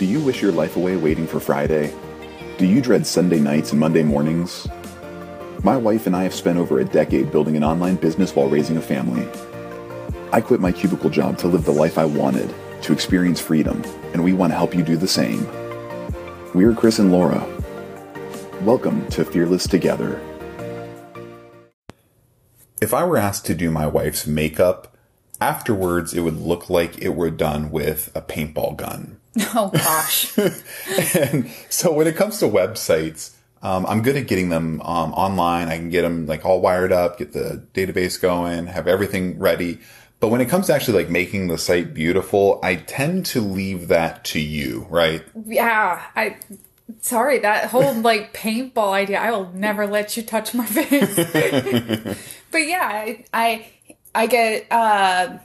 Do you wish your life away waiting for Friday? Do you dread Sunday nights and Monday mornings? My wife and I have spent over a decade building an online business while raising a family. I quit my cubicle job to live the life I wanted, to experience freedom, and we want to help you do the same. We're Chris and Laura. Welcome to Fearless Together. If I were asked to do my wife's makeup, afterwards it would look like it were done with a paintball gun. Oh gosh. and so when it comes to websites, um, I'm good at getting them um, online. I can get them like all wired up, get the database going, have everything ready. But when it comes to actually like making the site beautiful, I tend to leave that to you, right? yeah, I sorry, that whole like paintball idea, I will never let you touch my face. but yeah, I I, I get uh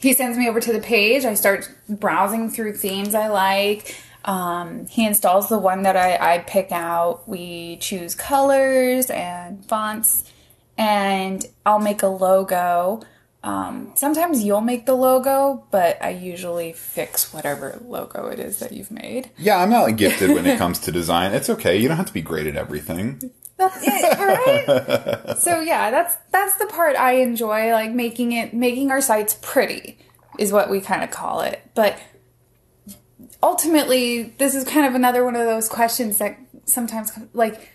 he sends me over to the page. I start browsing through themes I like. Um, he installs the one that I, I pick out. We choose colors and fonts, and I'll make a logo. Um, sometimes you'll make the logo, but I usually fix whatever logo it is that you've made. Yeah, I'm not like, gifted when it comes to design. It's okay. You don't have to be great at everything. That's it, right? so yeah, that's that's the part I enjoy, like making it making our sites pretty is what we kind of call it. But ultimately, this is kind of another one of those questions that sometimes like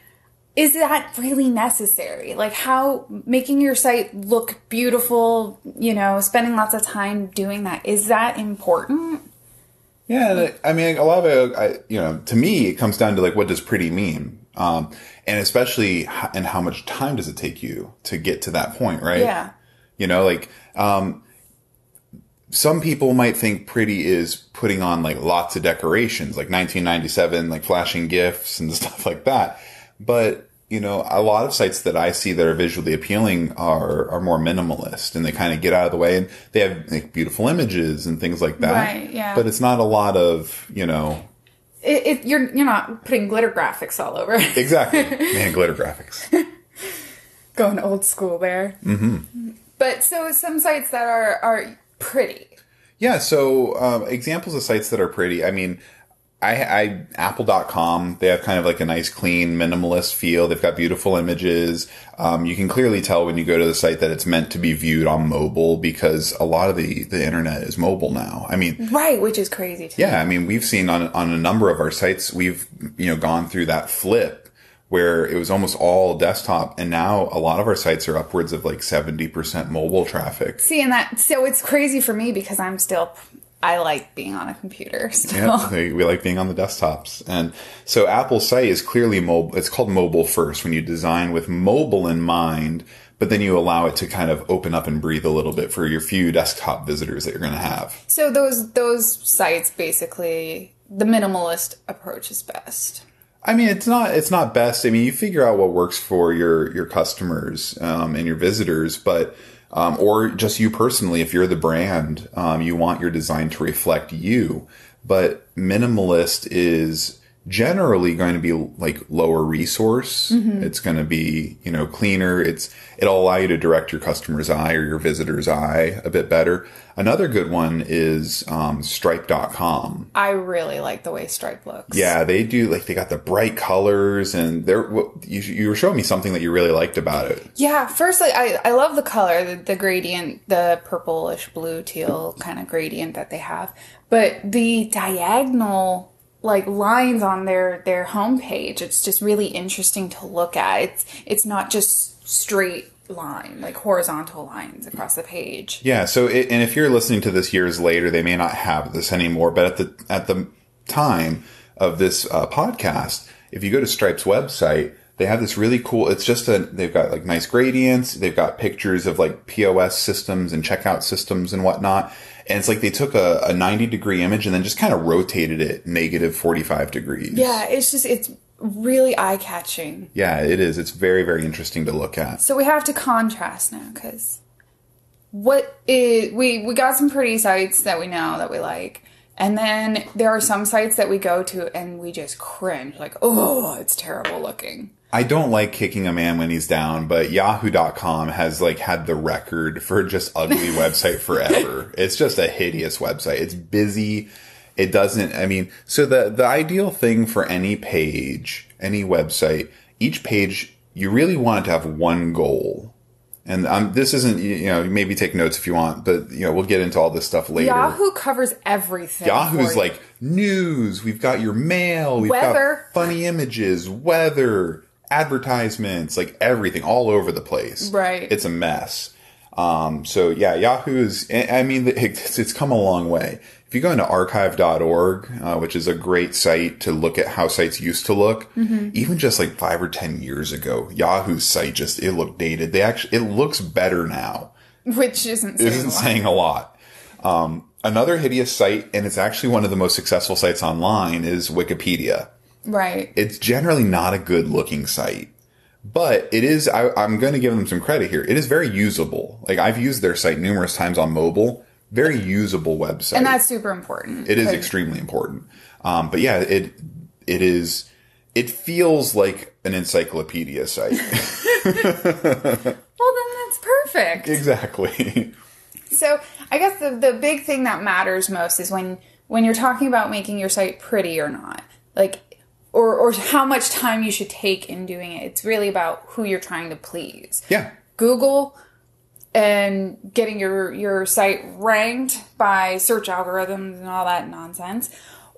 is that really necessary? Like how making your site look beautiful, you know, spending lots of time doing that, is that important? Yeah, I mean, a lot of it, I, you know, to me, it comes down to like, what does pretty mean? Um, and especially, and how much time does it take you to get to that point, right? Yeah. You know, like, um, some people might think pretty is putting on like lots of decorations, like 1997, like flashing GIFs and stuff like that. But, you know, a lot of sites that I see that are visually appealing are, are more minimalist and they kind of get out of the way and they have like beautiful images and things like that. Right, yeah. But it's not a lot of, you know, It, it, you're you're not putting glitter graphics all over. exactly. Man, glitter graphics. Going old school there. Mm-hmm. But so some sites that are are pretty. Yeah, so um, examples of sites that are pretty. I mean, I, I Apple.com. They have kind of like a nice, clean, minimalist feel. They've got beautiful images. Um, you can clearly tell when you go to the site that it's meant to be viewed on mobile because a lot of the the internet is mobile now. I mean, Right, which is crazy too. yeah, I mean, we've seen on on a number of our sites, we've you know gone through that flip where it was almost all desktop, and now a lot of our sites are upwards of like seventy percent mobile traffic. See, and that so it's crazy for me because I'm still I like being on a computer still. Yeah, we like being on the desktops. And so Apple's site is clearly mobile. It's called mobile first when you design with mobile in mind, but then you allow it to kind of open up and breathe a little bit for your few desktop visitors that you're going to have. So those those sites basically the minimalist approach is best. I mean, it's not, it's not best. I mean, you figure out what works for your, your customers, um, and your visitors, but, um, or just you personally, if you're the brand, um, you want your design to reflect you. But minimalist is generally going to be like lower resource. It's going to be, you know, cleaner. It's, it'll allow you to direct your customer's eye or your visitor's eye a bit better. Another good one is, um, stripe.com. I really like the way Stripe looks. Yeah, they do. Like they got the bright colors, and they're. what- You, you were showing me something that you really liked about it. Yeah, firstly, I, I love the color, the, the gradient, the purplish blue teal kind of gradient that they have. But the diagonal like lines on their their homepage, it's just really interesting to look at. It's it's not just straight line, like horizontal lines across the page. Yeah. So, it, and if you're listening to this years later, they may not have this anymore. But at the at the time of this uh, podcast, if you go to Stripe's website, they have this really cool. It's just a. They've got like nice gradients. They've got pictures of like POS systems and checkout systems and whatnot. And it's like they took a, a 90 degree image and then just kind of rotated it negative 45 degrees. Yeah, it's just it's really eye catching. Yeah, it is. It's very, very interesting to look at. So we have to contrast now because what is we we got some pretty sites that we know that we like, and then there are some sites that we go to and we just cringe like, oh, it's terrible looking. I don't like kicking a man when he's down, but yahoo.com has like had the record for just ugly website forever. It's just a hideous website. It's busy. it doesn't. I mean, so the the ideal thing for any page, any website, each page you really want it to have one goal. And um, this isn't, you know, maybe take notes if you want, but you know, we'll get into all this stuff later. Yahoo covers everything. Yahoo's like news. We've got your mail. We've Weather. got funny images, weather, advertisements, like everything all over the place. Right. It's a mess. Um, so yeah, Yahoo is. I I mean, it's, it's come a long way. If you go into archive.org, uh, which is a great site to look at how sites used to look, Mm-hmm. even just like five or ten years ago, Yahoo's site just it looked dated. They actually it looks better now which isn't saying isn't a lot. saying a lot. Um, another hideous site, and it's actually one of the most successful sites online, is Wikipedia. right. It's generally not a good looking site, but it is, I, I'm going to give them some credit here. It is very usable. Like I've used their site numerous times on mobile. Very usable website. and that's super important. it is extremely important. Um, but yeah, it, it is, it feels like an encyclopedia site. Well, then that's perfect. exactly. So I guess the the big thing that matters most is when when you're talking about making your site pretty or not, like or or how much time you should take in doing it. It's really about who you're trying to please. Yeah. Google and getting your your site ranked by search algorithms and all that nonsense,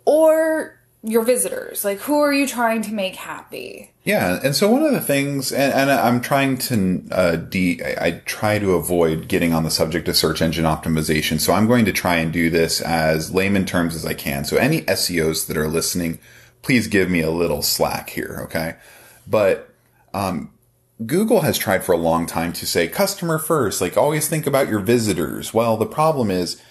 or your visitors. Like who are you trying to make happy? Yeah, and so one of the things, and, and I'm trying to uh, de, I I try to avoid getting on the subject of search engine optimization. So I'm going to try and do this as layman terms as I can. So any SEOs that are listening, please give me a little slack here, okay? But um, Google has tried for a long time to say customer first, like always think about your visitors. Well, the problem is,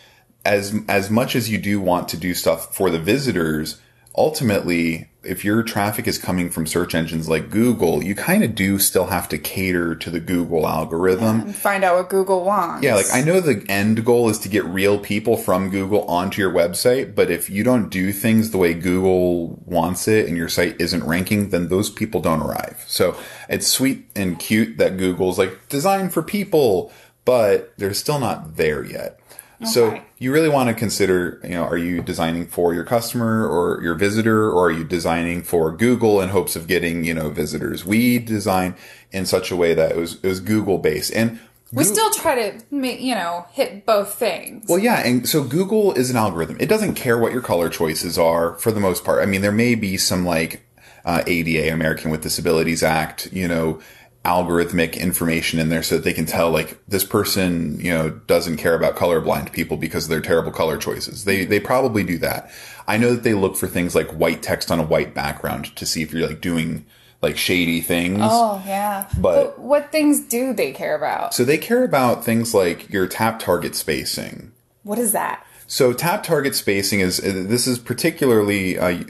as as much as you do want to do stuff for the visitors, ultimately, if your traffic is coming from search engines like Google, you kind of do still have to cater to the Google algorithm. And Find out what Google wants. Yeah, like I know the end goal is to get real people from Google onto your website, but if you don't do things the way Google wants it and your site isn't ranking, then those people don't arrive. So it's sweet and cute that Google's like designed for people, but they're still not there yet. So you really want to consider, you know, are you designing for your customer or your visitor, or are you designing for Google in hopes of getting, you know, visitors? We design in such a way that it was, it was Google based and we still try to you know hit both things. well, yeah, and so Google is an algorithm. It doesn't care what your color choices are for the most part. I mean, there may be some like uh, ADA, American with Disabilities Act, you know, algorithmic information in there so that they can tell like this person, you know, doesn't care about colorblind people because of their terrible color choices. They they probably do that. I know that they look for things like white text on a white background to see if you're like doing like shady things. Oh yeah. But- what things do they care about? So they care about things like your tap target spacing. What is that? So tap target spacing is this is particularly uh,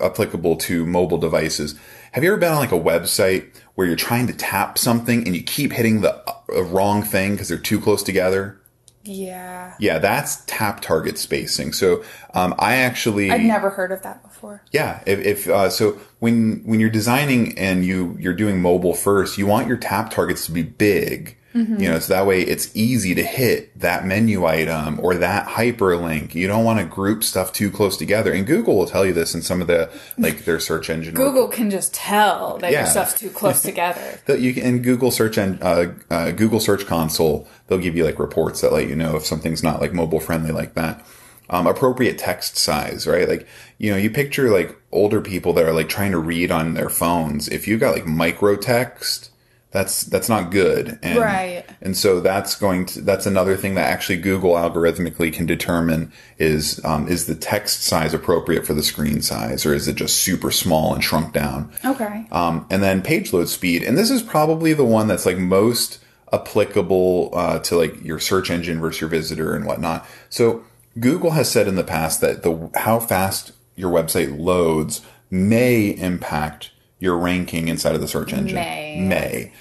applicable to mobile devices. Have you ever been on like a website where you're trying to tap something and you keep hitting the uh, wrong thing because they're too close together? Yeah. Yeah, that's tap target spacing. So um, I actually I've never heard of that before. yeah, if, if uh, so, when when you're designing and you you're doing mobile first, you want your tap targets to be big. You know, so that way it's easy to hit that menu item or that hyperlink. You don't want to group stuff too close together. And Google will tell you this in some of the like their search engine. Google can just tell that Yeah. your stuff's too close together. that you can in Google search and uh, uh, Google Search Console, they'll give you like reports that let you know if something's not like mobile friendly like that. Um, appropriate text size, right? Like you know, you picture like older people that are like trying to read on their phones. If you got like micro text, that's that's not good, and, Right. And so that's going to that's another thing that actually Google algorithmically can determine is um, is the text size appropriate for the screen size, or is it just super small and shrunk down? Okay. Um, and then page load speed. And this is probably the one that's like most applicable uh, to like your search engine versus your visitor and whatnot. So Google has said in the past that the how fast your website loads may impact your ranking inside of the search engine. May. May.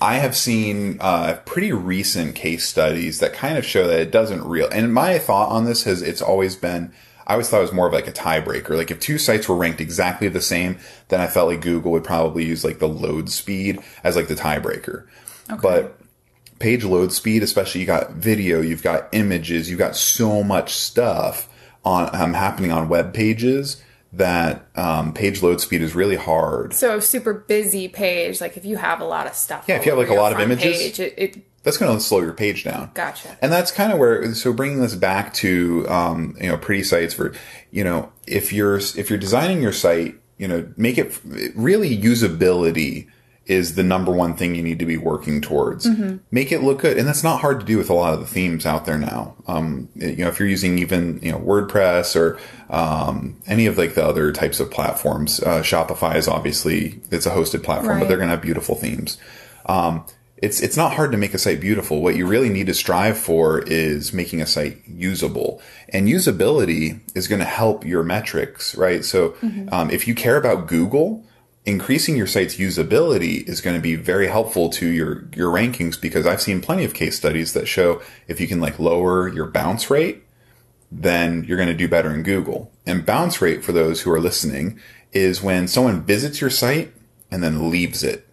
I have seen uh, pretty recent case studies that kind of show that it doesn't real. And my thought on this has it's always been I always thought it was more of like a tiebreaker. Like if two sites were ranked exactly the same, then I felt like Google would probably use like the load speed as like the tiebreaker. But page load speed, especially you got video, you've got images, you've got so much stuff. on um, happening on web pages that um, page load speed is really hard. So a super busy page, like if you have a lot of stuff. Yeah, if you have, like, a lot of images. page, it, it That's going to slow your page down. gotcha. And that's kind of where, so bringing this back to, um, you know, pretty sites for, you know, if you're, if you're designing your site, you know, make it really usability is the number one thing you need to be working towards. Make it look good. And that's not hard to do with a lot of the themes out there now. Um, you know, if you're using even, you know, WordPress or, um, any of like the other types of platforms, uh, Shopify is obviously, it's a hosted platform, but they're going to have beautiful themes Um, it's it's not hard to make a site beautiful. What you really need to strive for is making a site usable, and usability is going to help your metrics, right? So, um, if you care about Google, increasing your site's usability is going to be very helpful to your your rankings because I've seen plenty of case studies that show if you can like lower your bounce rate, then you're going to do better in Google. And bounce rate for those who are listening is when someone visits your site and then leaves it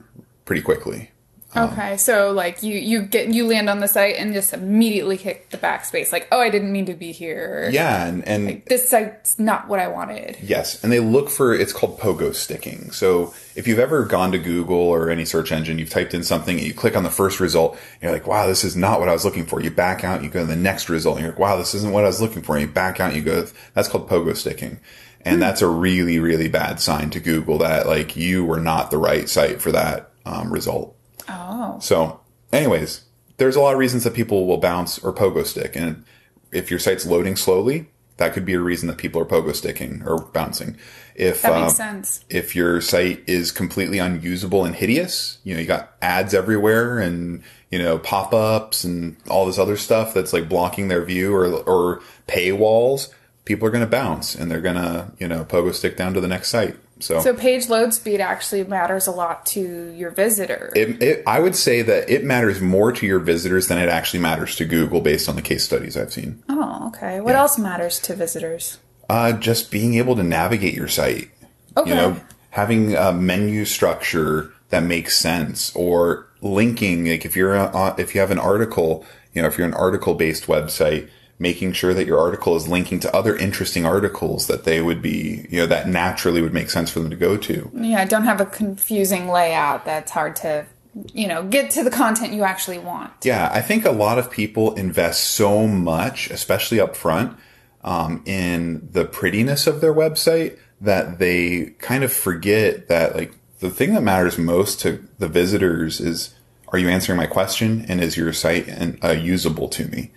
pretty quickly. Okay, so like you you get you land on the site and just immediately hit the backspace, like oh I didn't mean to be here. Yeah, and, and This site's not what I wanted. yes, and they look for it's called pogo sticking. So if you've ever gone to Google or any search engine, you've typed in something, and you click on the first result, and you're like, wow, this is not what I was looking for. You back out, you go to the next result, and you're like, wow, this isn't what I was looking for. And you back out, and you go, that's called pogo sticking. And that's a really, really bad sign to Google that like you were not the right site for that um, result. Oh, So, anyways, there's a lot of reasons that people will bounce or pogo stick. And if your site's loading slowly, that could be a reason that people are pogo sticking or bouncing. If that makes um, sense. if your site is completely unusable and hideous, you know, you got ads everywhere and, you know, pop-ups and all this other stuff that's like blocking their view or, or paywalls, people are going to bounce and they're going to, you know, pogo stick down to the next site. So, So page load speed actually matters a lot to your visitor. it, it, I would say that it matters more to your visitors than it actually matters to Google based on the case studies I've seen. oh, okay. What else matters to visitors? Uh, just being able to navigate your site. Okay. You know, having a menu structure that makes sense or linking, like if you're, a, if you have an article, you know, if you're an article based website, making sure that your article is linking to other interesting articles that they would be, you know, that naturally would make sense for them to go to. Yeah, don't have a confusing layout that's hard to, you know, get to the content you actually want. Yeah, I think a lot of people invest so much, especially up front, um, in the prettiness of their website that they kind of forget that like the thing that matters most to the visitors is are you answering my question and is your site and, uh, usable to me?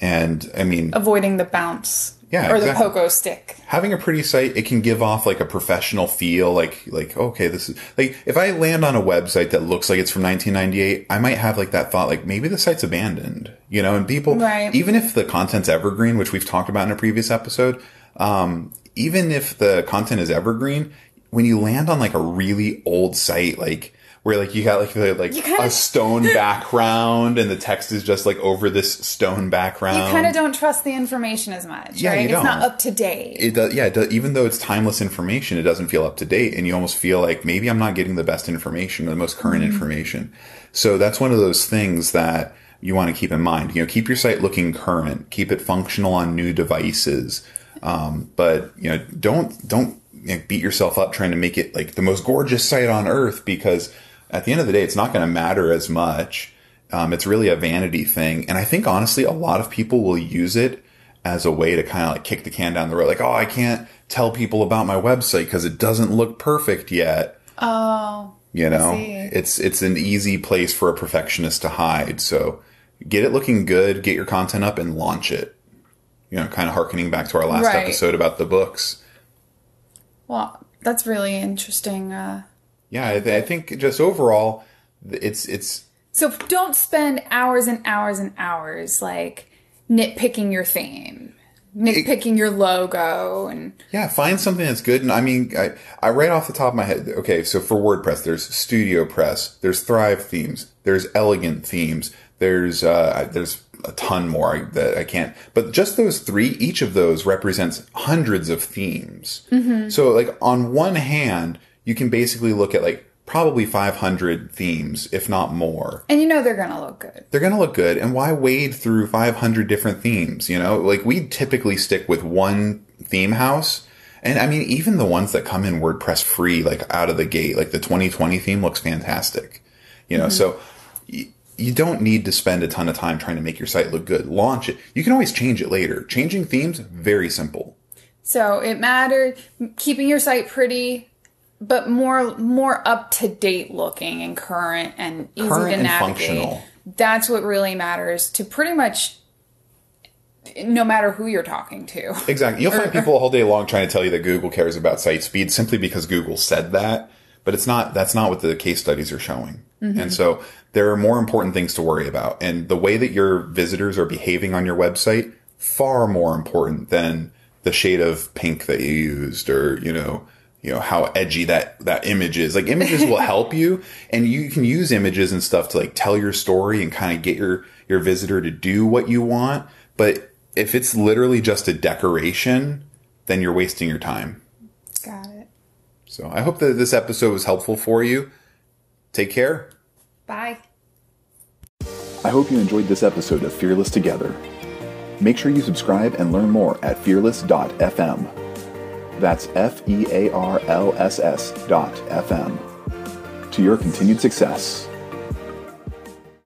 And I mean, Avoiding the bounce. Yeah, Or exactly. the pogo stick. having a pretty site, it can give off like a professional feel. Like, like, okay, this is like, if I land on a website that looks like it's from 1998, I might have like that thought, like maybe the site's abandoned, you know, and people, Right. even if the content's evergreen, which we've talked about in a previous episode, um, even if the content is evergreen, when you land on like a really old site, like, where like you got like the, like kinda- a stone background and the text is just like over this stone background. You kind of don't trust the information as much, Yeah, right? It's not don't. up to date. it does, yeah, it does, even though it's timeless information, it doesn't feel up to date, and you almost feel like maybe I'm not getting the best information or the most current information. So that's one of those things that you want to keep in mind. You know, keep your site looking current, keep it functional on new devices, um, but you know, don't don't you know, beat yourself up trying to make it like the most gorgeous site on earth because at the end of the day, it's not going to matter as much. Um, it's really a vanity thing, and I think honestly, a lot of people will use it as a way to kind of like kick the can down the road. Like, oh, I can't tell people about my website because it doesn't look perfect yet. oh, You know, it's it's an easy place for a perfectionist to hide. So get it looking good, get your content up, and launch it. You know, kind of harkening back to our last Right. episode about the books. well, that's really interesting. Uh, Yeah, I, th- I think just overall, it's it's so don't spend hours and hours and hours like nitpicking your theme, nitpicking your logo, and Yeah, find something that's good. And I mean, I, I right off the top of my head, okay, so for WordPress, there's Studio Press, there's Thrive themes, there's Elegant themes, there's uh, there's a ton more that I can't. But just those three, each of those represents hundreds of themes. So like on one hand, you can basically look at like probably 500 themes, if not more. And you know they're going to look good. They're going to look good. And why wade through 500 different themes? You know, like we typically stick with one theme house. And I mean, even the ones that come in WordPress free, like out of the gate, like the 2020 theme looks fantastic. You know, mm-hmm. so y- you don't need to spend a ton of time trying to make your site look good. Launch it. You can always change it later. Changing themes, very simple. So it mattered keeping your site pretty, but more more up to date looking and current and easy Current to navigate. functional. That's what really matters to pretty much no matter who you're talking to. Exactly. You'll find people all day long trying to tell you that Google cares about site speed simply because Google said that, but it's not. That's not what the case studies are showing. Mm-hmm. And so there are more important things to worry about, and the way that your visitors are behaving on your website far more important than the shade of pink that you used, or you know, you know how edgy that that image is. Like images will help you, and you can use images and stuff to like tell your story and kind of get your your visitor to do what you want. But if it's literally just a decoration, then you're wasting your time. Got it. So I hope that this episode was helpful for you. Take care. Bye. I hope you enjoyed this episode of Fearless Together. Make sure you subscribe and learn more at fearless.fm. That's F E A R L S S dot FM. To your continued success.